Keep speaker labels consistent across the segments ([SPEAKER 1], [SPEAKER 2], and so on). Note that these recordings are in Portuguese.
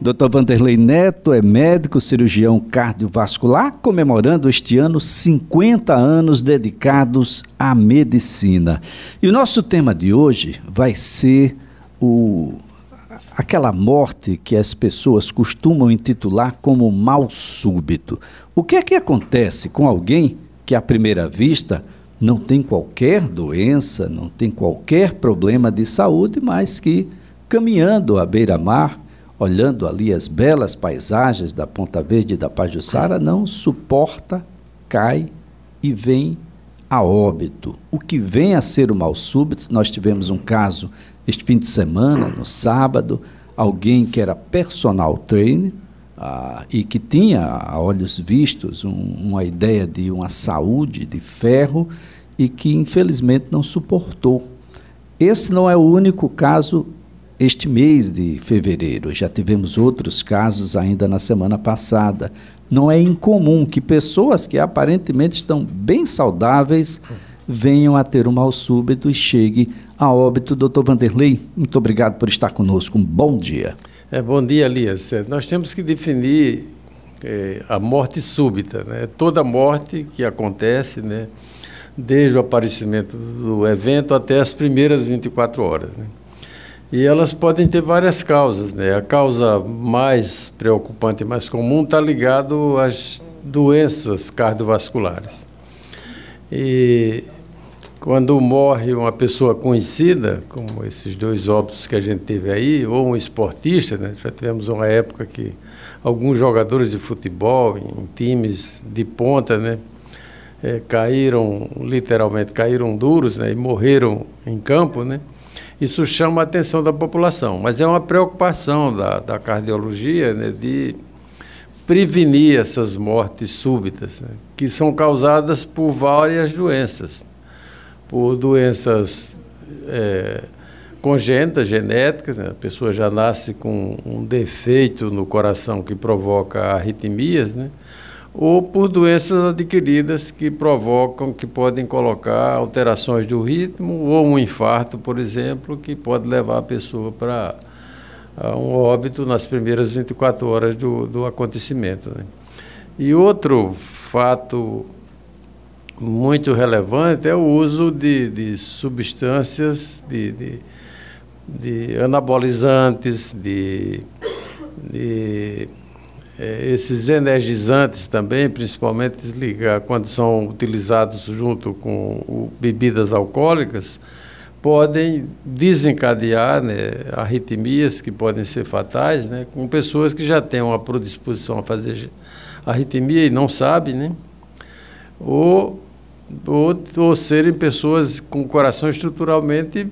[SPEAKER 1] Dr. Vanderlei Neto é médico cirurgião cardiovascular, comemorando este ano 50 anos dedicados à medicina. E o nosso tema de hoje vai ser o aquela morte que as pessoas costumam intitular como mal súbito. O que é que acontece com alguém que à primeira vista não tem qualquer doença, não tem qualquer problema de saúde, mas que caminhando à beira-mar olhando ali as belas paisagens da Ponta Verde e da Pajuçara, não suporta, cai e vem a óbito. O que vem a ser o mal súbito, nós tivemos um caso este fim de semana, no sábado, alguém que era personal trainer ah, e que tinha, a olhos vistos, um, uma ideia de uma saúde de ferro e que infelizmente não suportou. Esse não é o único caso este mês de fevereiro. Já tivemos outros casos ainda na semana passada. Não é incomum que pessoas que aparentemente estão bem saudáveis venham a ter um mal súbito e chegue a óbito. Doutor Vanderlei, muito obrigado por estar conosco. Um bom dia.
[SPEAKER 2] É, bom dia, Elias. É, nós temos que definir é, a morte súbita. Né? Toda morte que acontece, né? desde o aparecimento do evento até as primeiras 24 horas. Né? E elas podem ter várias causas. Né? A causa mais preocupante mais comum está ligado às doenças cardiovasculares. E quando morre uma pessoa conhecida, como esses dois óbitos que a gente teve aí, ou um esportista, né? já tivemos uma época que alguns jogadores de futebol em times de ponta, né? É, caíram, literalmente caíram duros né? e morreram em campo, né? Isso chama a atenção da população, mas é uma preocupação da, da cardiologia né, de prevenir essas mortes súbitas, né, que são causadas por várias doenças, por doenças é, congênitas, genéticas, né, a pessoa já nasce com um defeito no coração que provoca arritmias, né, ou por doenças adquiridas que provocam, que podem colocar alterações do ritmo, ou um infarto, por exemplo, que pode levar a pessoa para um óbito nas primeiras 24 horas do, do acontecimento. Né? E outro fato muito relevante é o uso de, de substâncias, de, de, de anabolizantes, de, de esses energizantes também, principalmente desligar quando são utilizados junto com bebidas alcoólicas, podem desencadear né, arritmias que podem ser fatais, né, com pessoas que já têm uma predisposição a fazer arritmia e não sabem, né, ou, ou, ou serem pessoas com coração estruturalmente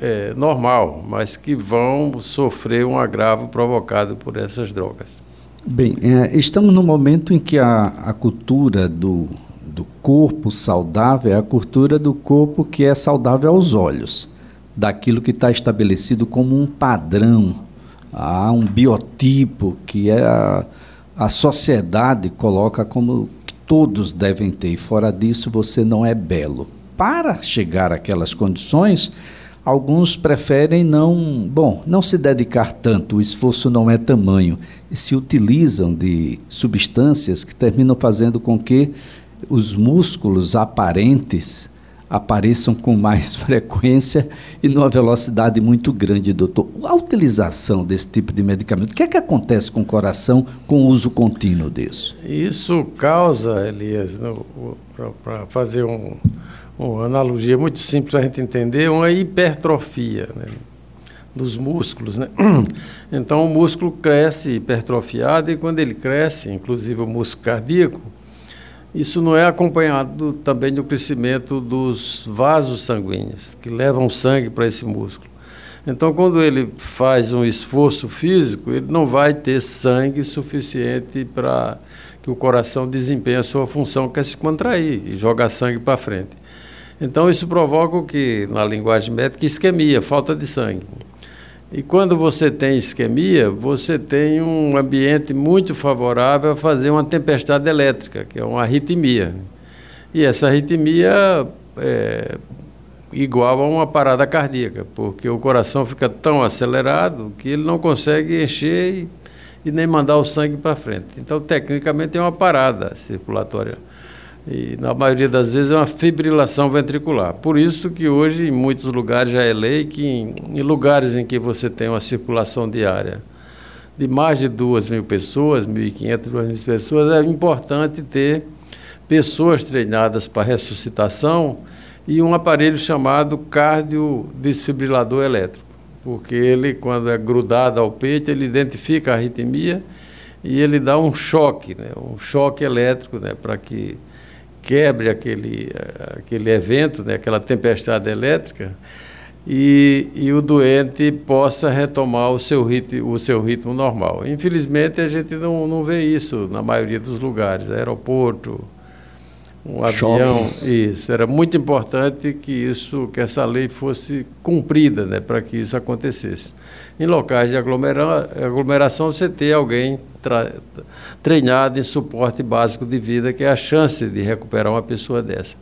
[SPEAKER 2] é, normal, mas que vão sofrer um agravo provocado por essas drogas.
[SPEAKER 1] Bem, é, estamos no momento em que a, a cultura do, do corpo saudável é a cultura do corpo que é saudável aos olhos, daquilo que está estabelecido como um padrão, há um biotipo que é a, a sociedade coloca como que todos devem ter, e fora disso você não é belo. Para chegar àquelas condições, Alguns preferem não, bom, não se dedicar tanto, o esforço não é tamanho, e se utilizam de substâncias que terminam fazendo com que os músculos aparentes apareçam com mais frequência e numa velocidade muito grande, doutor. A utilização desse tipo de medicamento, o que é que acontece com o coração com o uso contínuo disso?
[SPEAKER 2] Isso causa, Elias, para fazer um, uma analogia muito simples para a gente entender, uma hipertrofia né, dos músculos. Né? Então, o músculo cresce hipertrofiado e quando ele cresce, inclusive o músculo cardíaco, isso não é acompanhado também do crescimento dos vasos sanguíneos, que levam sangue para esse músculo. Então, quando ele faz um esforço físico, ele não vai ter sangue suficiente para que o coração desempenhe a sua função, que é se contrair e jogar sangue para frente. Então, isso provoca o que, na linguagem médica, isquemia, falta de sangue. E quando você tem isquemia, você tem um ambiente muito favorável a fazer uma tempestade elétrica, que é uma arritmia. E essa arritmia é igual a uma parada cardíaca, porque o coração fica tão acelerado que ele não consegue encher e nem mandar o sangue para frente. Então, tecnicamente, é uma parada circulatória. E, na maioria das vezes, é uma fibrilação ventricular. Por isso que hoje, em muitos lugares, já é lei que, em, em lugares em que você tem uma circulação diária de mais de 2 mil pessoas, 1.500, 2 mil pessoas, é importante ter pessoas treinadas para ressuscitação e um aparelho chamado cardiodesfibrilador elétrico, porque ele, quando é grudado ao peito, ele identifica a arritmia e ele dá um choque, né, um choque elétrico, né, para que quebre aquele, aquele evento, né, aquela tempestade elétrica, e, e o doente possa retomar o seu, ritmo, o seu ritmo normal. Infelizmente, a gente não, não vê isso na maioria dos lugares, aeroporto, um avião, isso. Era muito importante que isso, que essa lei fosse cumprida, né, para que isso acontecesse. Em locais de aglomera aglomeração, você ter alguém treinado em suporte básico de vida, que é a chance de recuperar uma pessoa dessa.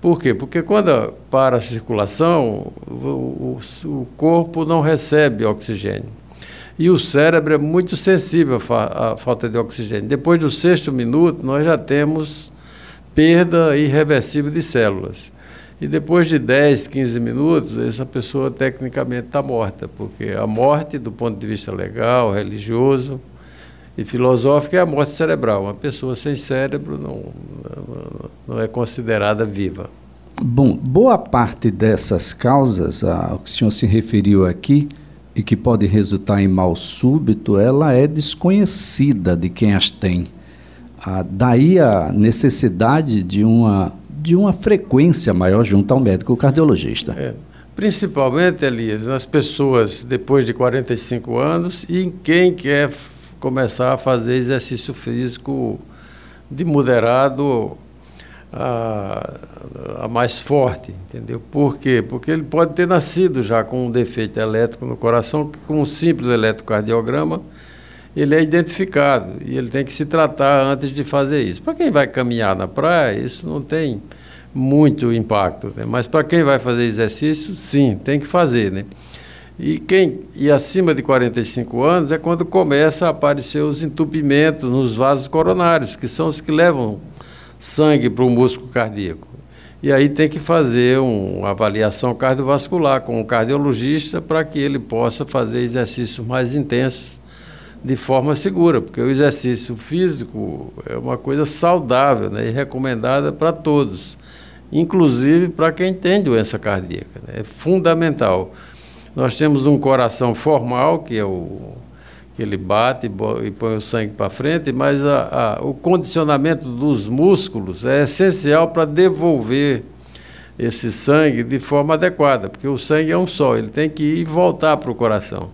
[SPEAKER 2] Por quê? Porque quando para a circulação, o, o, o corpo não recebe oxigênio. E o cérebro é muito sensível à, fa à falta de oxigênio. Depois do sexto minuto, nós já temos perda irreversível de células. E depois de 10, 15 minutos, essa pessoa tecnicamente está morta, porque a morte, do ponto de vista legal, religioso e filosófico, é a morte cerebral. Uma pessoa sem cérebro não, não, não é considerada viva.
[SPEAKER 1] Bom, boa parte dessas causas, ao que o senhor se referiu aqui, e que pode resultar em mal súbito, ela é desconhecida de quem as tem. Ah, daí a necessidade de uma, de uma frequência maior junto ao médico cardiologista. É,
[SPEAKER 2] principalmente, Elias, nas pessoas depois de 45 anos e em quem quer começar a fazer exercício físico de moderado a, a, mais forte, entendeu? Por quê? Porque ele pode ter nascido já com um defeito elétrico no coração, que com um simples eletrocardiograma ele é identificado e ele tem que se tratar antes de fazer isso. Para quem vai caminhar na praia, isso não tem muito impacto, né? mas para quem vai fazer exercício, sim, tem que fazer. Né? E, quem, e acima de 45 anos é quando começa a aparecer os entupimentos nos vasos coronários, que são os que levam sangue para o músculo cardíaco. E aí tem que fazer uma avaliação cardiovascular com o cardiologista para que ele possa fazer exercícios mais intensos de forma segura, porque o exercício físico é uma coisa saudável né, e recomendada para todos, inclusive para quem tem doença cardíaca. Né, é fundamental. Nós temos um coração formal, que é o que ele bate e põe o sangue para frente, mas a, a, o condicionamento dos músculos é essencial para devolver esse sangue de forma adequada, porque o sangue é um só, ele tem que ir e voltar para o coração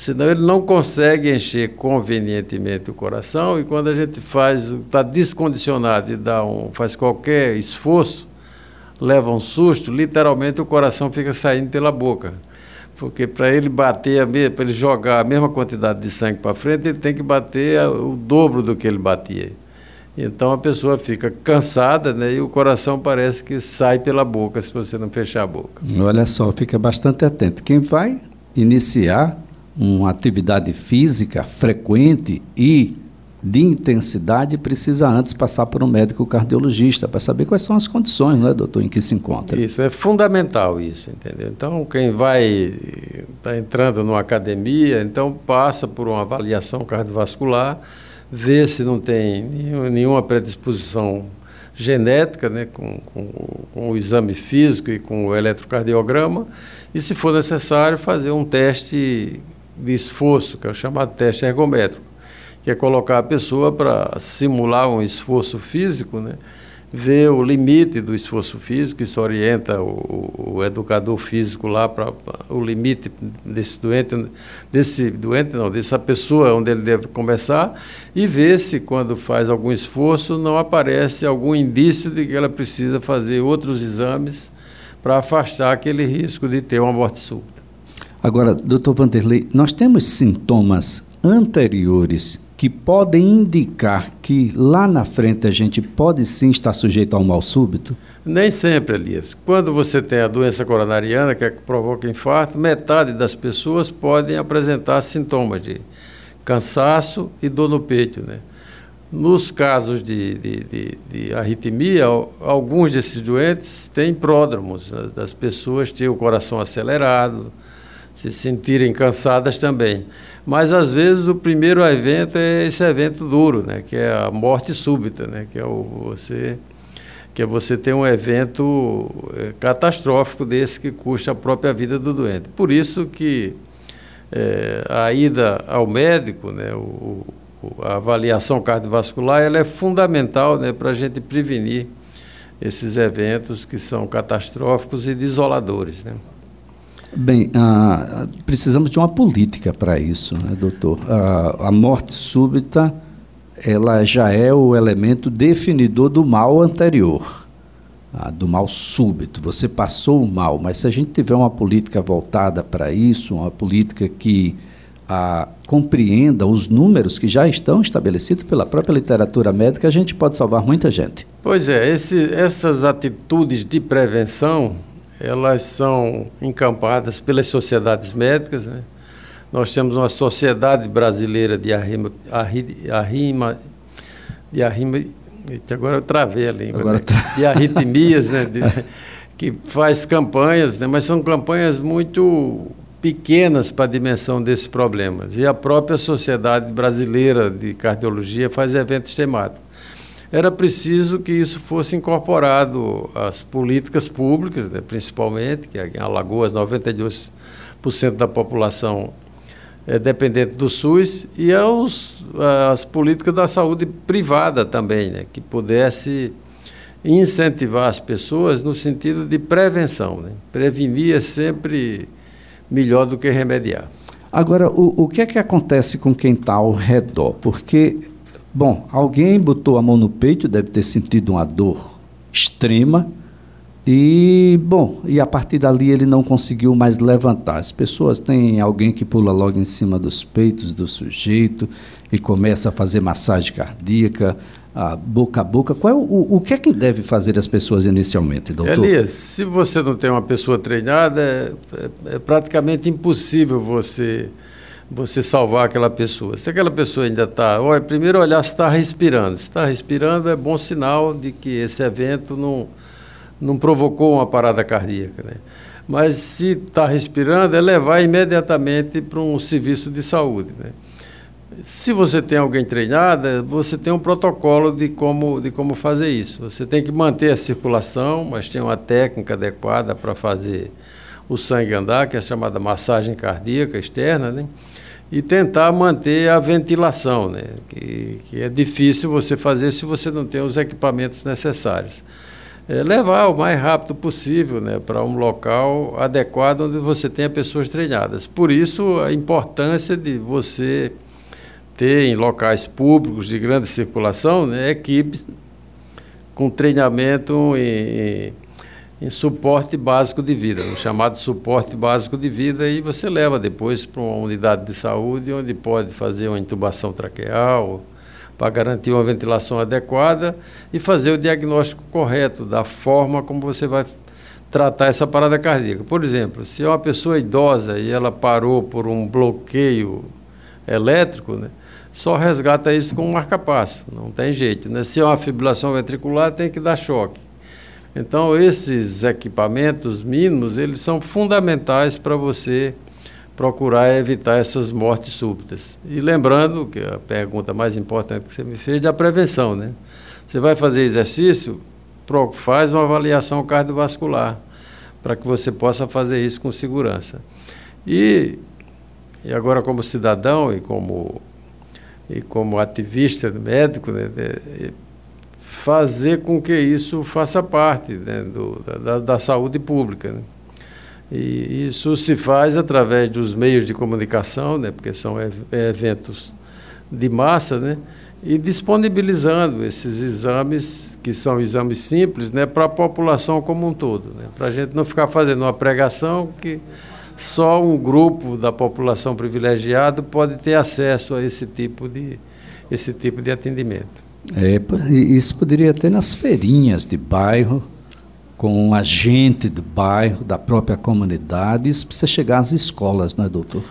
[SPEAKER 2] senão ele não consegue encher convenientemente o coração e quando a gente faz, está descondicionado e dá um, faz qualquer esforço, leva um susto, literalmente o coração fica saindo pela boca. Porque para ele bater, para ele jogar a mesma quantidade de sangue para frente, ele tem que bater o dobro do que ele batia. Então a pessoa fica cansada né, e o coração parece que sai pela boca se você não fechar a boca.
[SPEAKER 1] Olha só, fica bastante atento. Quem vai iniciar uma atividade física frequente e de intensidade precisa antes passar por um médico cardiologista para saber quais são as condições, não é, doutor, em que se encontra.
[SPEAKER 2] Isso é fundamental isso, entendeu? Então quem vai está entrando numa academia, então passa por uma avaliação cardiovascular, vê se não tem nenhuma predisposição genética, né, com, com, com o exame físico e com o eletrocardiograma, e se for necessário fazer um teste de esforço, que é o chamado teste ergométrico, que é colocar a pessoa para simular um esforço físico, né? ver o limite do esforço físico, isso orienta o, o educador físico lá para o limite desse doente, desse doente não, dessa pessoa onde ele deve começar, e ver se quando faz algum esforço não aparece algum indício de que ela precisa fazer outros exames para afastar aquele risco de ter uma morte súbita.
[SPEAKER 1] Agora, doutor Vanderlei, nós temos sintomas anteriores que podem indicar que lá na frente a gente pode sim estar sujeito a um mal súbito?
[SPEAKER 2] Nem sempre, Elias. Quando você tem a doença coronariana, que, é que provoca infarto, metade das pessoas podem apresentar sintomas de cansaço e dor no peito. Né? Nos casos de, de, de, de arritmia, alguns desses doentes têm pródromos, né? das pessoas têm o coração acelerado, se sentirem cansadas também. Mas às vezes o primeiro evento é esse evento duro, né? que é a morte súbita, né? que é o, você que é você ter um evento é, catastrófico desse que custa a própria vida do doente. Por isso que é, a ida ao médico, né, o, a avaliação cardiovascular, ela é fundamental né, para a gente prevenir esses eventos que são catastróficos e desoladores. Né?
[SPEAKER 1] Bem, ah, precisamos de uma política para isso, né, doutor? Ah, a morte súbita ela já é o elemento definidor do mal anterior, ah, do mal súbito. Você passou o mal, mas se a gente tiver uma política voltada para isso, uma política que ah, compreenda os números que já estão estabelecidos pela própria literatura médica, a gente pode salvar muita gente.
[SPEAKER 2] Pois é, esse, essas atitudes de prevenção, elas são encampadas pelas sociedades médicas, né? Nós temos uma sociedade brasileira de arrima, arrima, de arrima, agora eu travei a língua, agora né? tra... de arritmias, né? De, que faz campanhas, né? mas são campanhas muito pequenas para a dimensão desses problemas. E a própria Sociedade Brasileira de Cardiologia faz eventos temáticos. Era preciso que isso fosse incorporado às políticas públicas, né? principalmente, que em Alagoas 92% da população é, dependente do SUS e aos, as políticas da saúde privada também, né, que pudesse incentivar as pessoas no sentido de prevenção. Né? Prevenir é sempre melhor do que remediar.
[SPEAKER 1] Agora, o, o que é que acontece com quem está ao redor? Porque, bom, alguém botou a mão no peito, deve ter sentido uma dor extrema, e, bom, e a partir dali ele não conseguiu mais levantar. As pessoas têm alguém que pula logo em cima dos peitos do sujeito e começa a fazer massagem cardíaca, a boca a boca. Qual é o, o que é que deve fazer as pessoas inicialmente, doutor?
[SPEAKER 2] Elias, se você não tem uma pessoa treinada, é, é, é praticamente impossível você você salvar aquela pessoa. Se aquela pessoa ainda está, olha, primeiro olhar se está respirando. Se está respirando é bom sinal de que esse evento não não provocou uma parada cardíaca. Né? Mas se está respirando, é levar imediatamente para um serviço de saúde. Né? Se você tem alguém treinado, você tem um protocolo de como, de como fazer isso. Você tem que manter a circulação, mas tem uma técnica adequada para fazer o sangue andar, que é chamada massagem cardíaca externa, né? e tentar manter a ventilação, né? que, que é difícil você fazer se você não tem os equipamentos necessários é, levar o mais rápido possível né, para um local adequado onde você tenha pessoas treinadas. Por isso, a importância de você ter em locais públicos de grande circulação né, equipes com treinamento em, em, suporte básico de vida, o chamado suporte básico de vida, e você leva depois para uma unidade de saúde onde pode fazer uma intubação traqueal para garantir uma ventilação adequada e fazer o diagnóstico correto da forma como você vai tratar essa parada cardíaca. Por exemplo, se é uma pessoa idosa e ela parou por um bloqueio elétrico, né, só resgata isso com um marca-passo, não tem jeito. Né? Se é uma fibrilação ventricular, tem que dar choque. Então, esses equipamentos mínimos, eles são fundamentais para você procurar evitar essas mortes súbitas. E lembrando que a pergunta mais importante que você me fez é da prevenção, né? Você vai fazer exercício, faz uma avaliação cardiovascular para que você possa fazer isso com segurança. E, e agora como cidadão e como e como ativista médico, né, fazer com que isso faça parte né, do, da, da saúde pública. Né? E isso se faz através dos meios de comunicação, né, porque são eventos de massa, né, e disponibilizando esses exames, que são exames simples, né, para a população como um todo. Né, para a gente não ficar fazendo uma pregação que só um grupo da população privilegiado pode ter acesso a esse tipo de, esse tipo de atendimento.
[SPEAKER 1] É, isso poderia ter nas feirinhas de bairro, com a gente do bairro, da própria comunidade, isso precisa chegar às escolas, não é, doutor?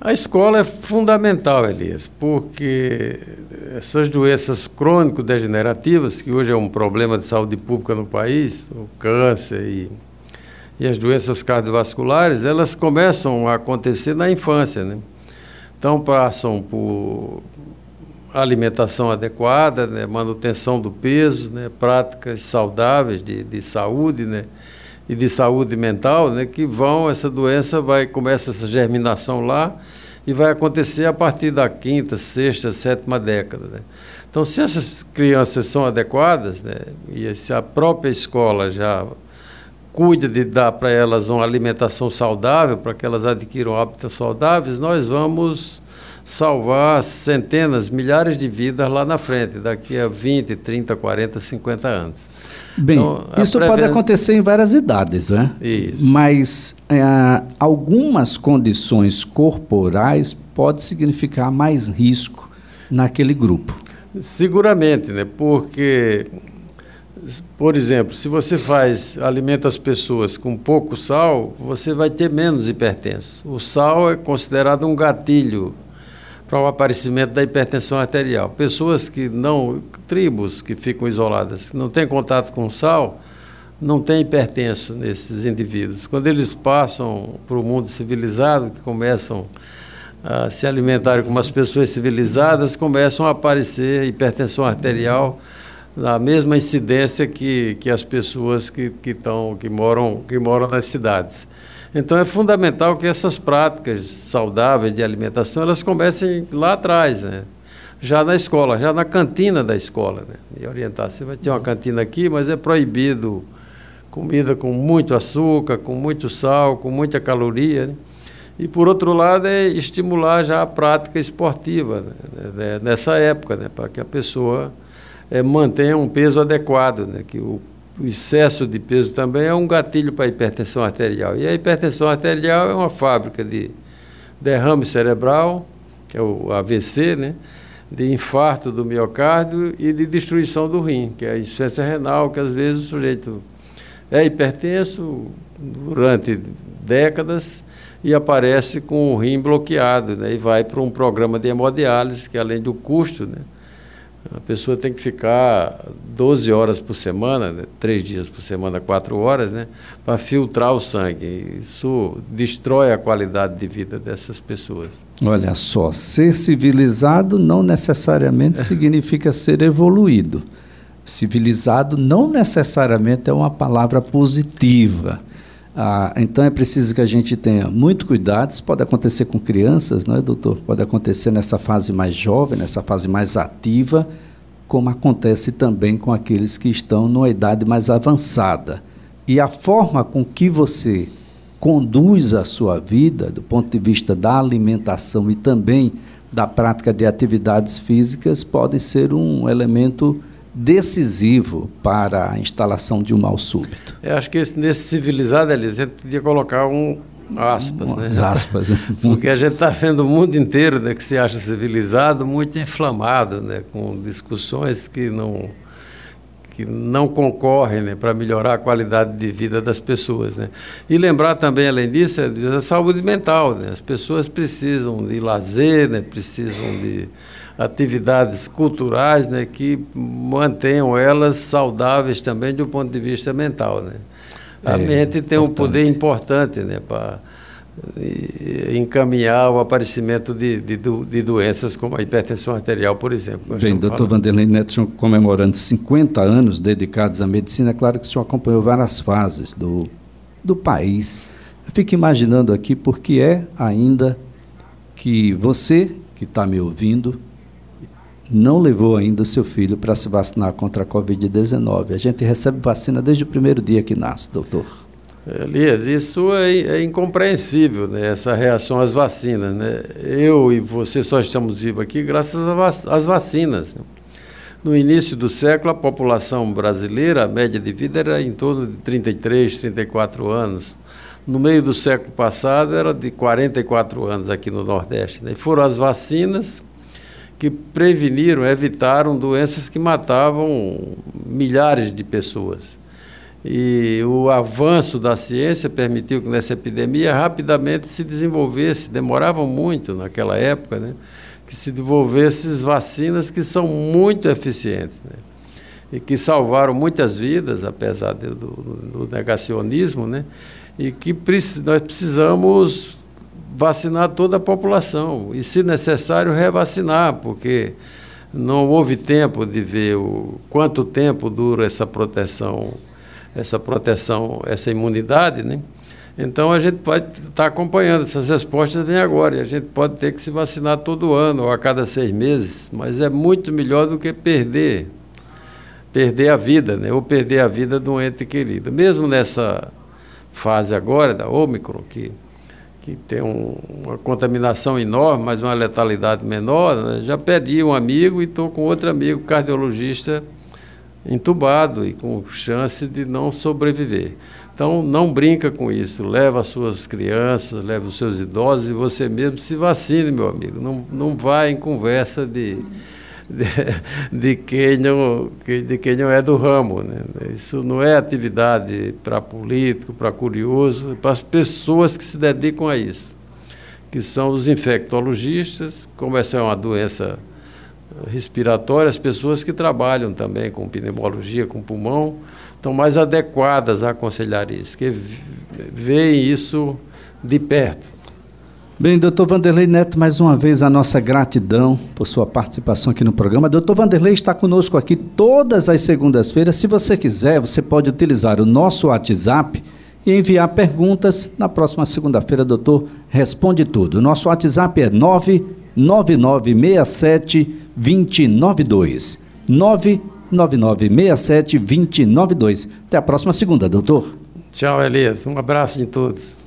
[SPEAKER 2] A escola é fundamental, Elias, porque essas doenças crônico-degenerativas, que hoje é um problema de saúde pública no país, o câncer e, e as doenças cardiovasculares, elas começam a acontecer na infância. Né? Então, passam por alimentação adequada, né? manutenção do peso, né? práticas saudáveis de, de saúde, né? e de saúde mental, né, que vão, essa doença vai, começa essa germinação lá e vai acontecer a partir da quinta, sexta, sétima década. Né? Então, se essas crianças são adequadas, né, e se a própria escola já cuida de dar para elas uma alimentação saudável, para que elas adquiram hábitos saudáveis, nós vamos salvar centenas, milhares de vidas lá na frente, daqui a 20, 30, 40, 50 anos.
[SPEAKER 1] Bem, então, isso pode acontecer em várias idades, né?
[SPEAKER 2] Isso.
[SPEAKER 1] Mas é, algumas condições corporais podem significar mais risco naquele grupo.
[SPEAKER 2] Seguramente, né? Porque, por exemplo, se você faz, alimenta as pessoas com pouco sal, você vai ter menos hipertenso. O sal é considerado um gatilho para o aparecimento da hipertensão arterial. Pessoas que não, tribos que ficam isoladas, que não têm contato com sal, não tem hipertenso nesses indivíduos. Quando eles passam para o mundo civilizado, que começam a se alimentarem como as pessoas civilizadas, começam a aparecer hipertensão arterial na mesma incidência que, que as pessoas que, que, tão, que, moram, que moram nas cidades. Então é fundamental que essas práticas saudáveis de alimentação elas comecem lá atrás, né? já na escola, já na cantina da escola. Né? E orientar, você vai ter uma cantina aqui, mas é proibido comida com muito açúcar, com muito sal, com muita caloria. Né? E, por outro lado, é estimular já a prática esportiva né? né nessa época, né? para que a pessoa é, mantenha um peso adequado, né? que o o excesso de peso também é um gatilho para a hipertensão arterial. E a hipertensão arterial é uma fábrica de derrame cerebral, que é o AVC, né? de infarto do miocárdio e de destruição do rim, que é a insuficiência renal, que às vezes o sujeito é hipertenso durante décadas e aparece com o rim bloqueado, né? e vai para um programa de hemodiálise, que além do custo, né? A pessoa tem que ficar 12 horas por semana, né? três dias por semana, quatro horas, né? para filtrar o sangue. Isso destrói a qualidade de vida dessas pessoas.
[SPEAKER 1] Olha só, ser civilizado não necessariamente significa ser evoluído. Civilizado não necessariamente é uma palavra positiva. Ah, então é preciso que a gente tenha muito cuidado. Isso pode acontecer com crianças, não é, doutor? Pode acontecer nessa fase mais jovem, nessa fase mais ativa, como acontece também com aqueles que estão numa idade mais avançada. E a forma com que você conduz a sua vida, do ponto de vista da alimentação e também da prática de atividades físicas, pode ser um elemento decisivo para a instalação de um mal súbito.
[SPEAKER 2] Eu acho que esse, nesse civilizado, Elisa, a gente podia colocar um aspas, né?
[SPEAKER 1] aspas.
[SPEAKER 2] Porque a gente está vendo o mundo inteiro né, que se acha civilizado muito inflamado, né, com discussões que não que não concorrem né, para melhorar a qualidade de vida das pessoas. Né? E lembrar também, além disso, é a saúde mental. Né? As pessoas precisam de lazer, né, precisam de atividades culturais né, que mantenham elas saudáveis também do ponto de vista mental. Né? A é, mente tem importante. um poder importante né, para encaminhar o aparecimento de, de, de, doenças como a hipertensão arterial, por exemplo.
[SPEAKER 1] Bem, doutor Vanderlei Neto, comemorando 50 anos dedicados à medicina, é claro que o senhor acompanhou várias fases do, do país. Eu fico imaginando aqui porque é ainda que você que está me ouvindo não levou ainda o seu filho para se vacinar contra a Covid-19. A gente recebe vacina desde o primeiro dia que nasce, doutor.
[SPEAKER 2] Elias, isso é, é, incompreensível, né? essa reação às vacinas. Né? Eu e você só estamos vivos aqui graças às vacinas. No início do século, a população brasileira, a média de vida era em torno de 33, 34 anos. No meio do século passado, era de 44 anos aqui no Nordeste. Né? E foram as vacinas que preveniram, evitaram doenças que matavam milhares de pessoas. E o avanço da ciência permitiu que nessa epidemia rapidamente se desenvolvesse, demoravam muito naquela época, né? que se desenvolvessem vacinas que são muito eficientes. Né? E que salvaram muitas vidas, apesar do, do negacionismo, né? e que nós precisamos vacinar toda a população e, se necessário, revacinar, porque não houve tempo de ver o quanto tempo dura essa proteção, essa proteção, essa imunidade, né? Então a gente pode estar tá acompanhando essas respostas vêm agora e a gente pode ter que se vacinar todo ano ou a cada seis meses, mas é muito melhor do que perder perder a vida, né? Ou perder a vida de um ente querido. Mesmo nessa fase agora da Omicron que que tem um, uma contaminação enorme, mas uma letalidade menor, né? já perdi um amigo e estou com outro amigo cardiologista entubado e com chance de não sobreviver. Então, não brinca com isso. Leva as suas crianças, leva os seus idosos e você mesmo se vacine, meu amigo. Não, não vá em conversa de de, de, quem não, de quem não é do ramo. Né? Isso não é atividade para político, para curioso, é para as pessoas que se dedicam a isso, que são os infectologistas, como essa é uma doença respiratória, as pessoas que trabalham também com pneumologia, com pulmão, estão mais adequadas a aconselhar isso, que veem isso de perto.
[SPEAKER 1] Bem, doutor Vanderlei Neto, mais uma vez a nossa gratidão por sua participação aqui no programa. Doutor Vanderlei está conosco aqui todas as segundas-feiras. Se você quiser, você pode utilizar o nosso WhatsApp e enviar perguntas. Na próxima segunda-feira, doutor responde tudo. O nosso WhatsApp é 99967 292. 99967 292. Até a próxima segunda, doutor.
[SPEAKER 2] Tchau, Elias. Um abraço em todos.